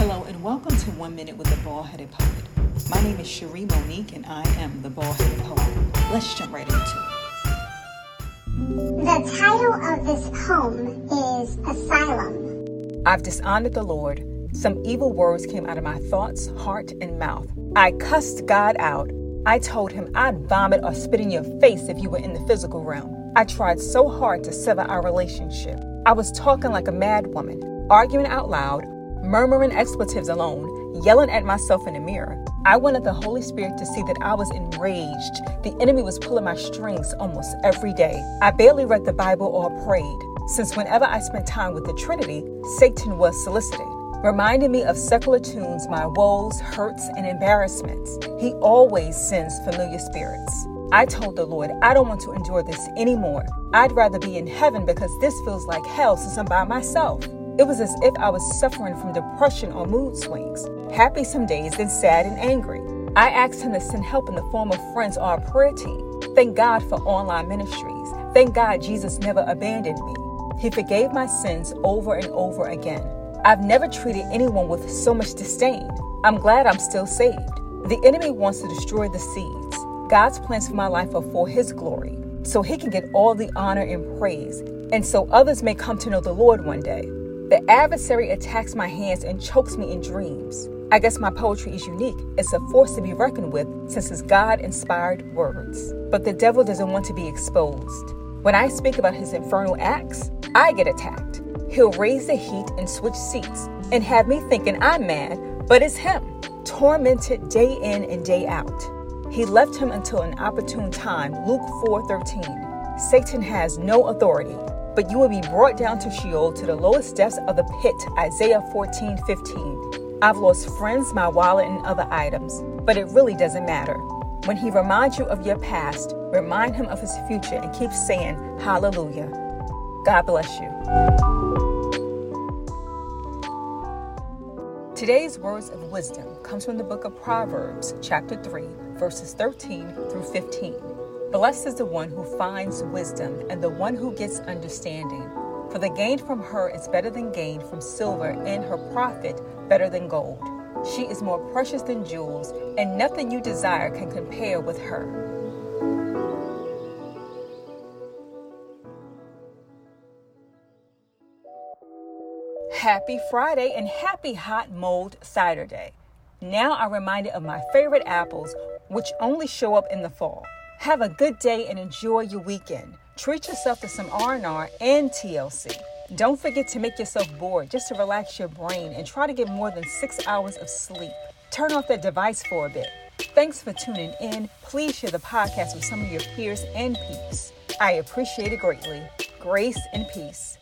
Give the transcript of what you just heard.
Hello and welcome to One Minute with the Bald Headed Poet. My name is Cherie Monique and I am the Bald Headed Poet. Let's jump right into it. The title of this poem is Asylum. I've dishonored the Lord. Some evil words came out of my thoughts, heart, and mouth. I cussed God out. I told him I'd vomit or spit in your face if you were in the physical realm. I tried so hard to sever our relationship. I was talking like a mad woman, arguing out loud, murmuring expletives alone, yelling at myself in the mirror. I wanted the Holy Spirit to see that I was enraged. The enemy was pulling my strings almost every day. I barely read the Bible or prayed, since whenever I spent time with the Trinity, Satan was soliciting reminding me of secular tunes, my woes, hurts, and embarrassments. He always sends familiar spirits. I told the Lord, I don't want to endure this anymore. I'd rather be in heaven because this feels like hell since I'm by myself. It was as if I was suffering from depression or mood swings, happy some days, then sad and angry. I asked him to send help in the form of friends or a prayer team. Thank God for online ministries. Thank God Jesus never abandoned me. He forgave my sins over and over again. I've never treated anyone with so much disdain. I'm glad I'm still saved. The enemy wants to destroy the seeds. God's plans for my life are for His glory, so He can get all the honor and praise, and so others may come to know the Lord one day. The adversary attacks my hands and chokes me in dreams. I guess my poetry is unique. It's a force to be reckoned with since it's God inspired words. But the devil doesn't want to be exposed. When I speak about his infernal acts, I get attacked. He'll raise the heat and switch seats and have me thinking I'm mad, but it's him, tormented day in and day out. He left him until an opportune time. Luke 4:13. Satan has no authority, but you will be brought down to Sheol to the lowest depths of the pit. Isaiah 14:15. I've lost friends, my wallet, and other items, but it really doesn't matter. When he reminds you of your past, remind him of his future and keep saying hallelujah. God bless you. Today's words of wisdom comes from the book of Proverbs, chapter 3, verses 13 through 15. Blessed is the one who finds wisdom and the one who gets understanding. For the gain from her is better than gain from silver, and her profit better than gold. She is more precious than jewels, and nothing you desire can compare with her. Happy Friday and happy hot mulled cider day. Now I'm reminded of my favorite apples, which only show up in the fall. Have a good day and enjoy your weekend. Treat yourself to some R&R and TLC. Don't forget to make yourself bored just to relax your brain and try to get more than six hours of sleep. Turn off that device for a bit. Thanks for tuning in. Please share the podcast with some of your peers and peeps. I appreciate it greatly. Grace and peace.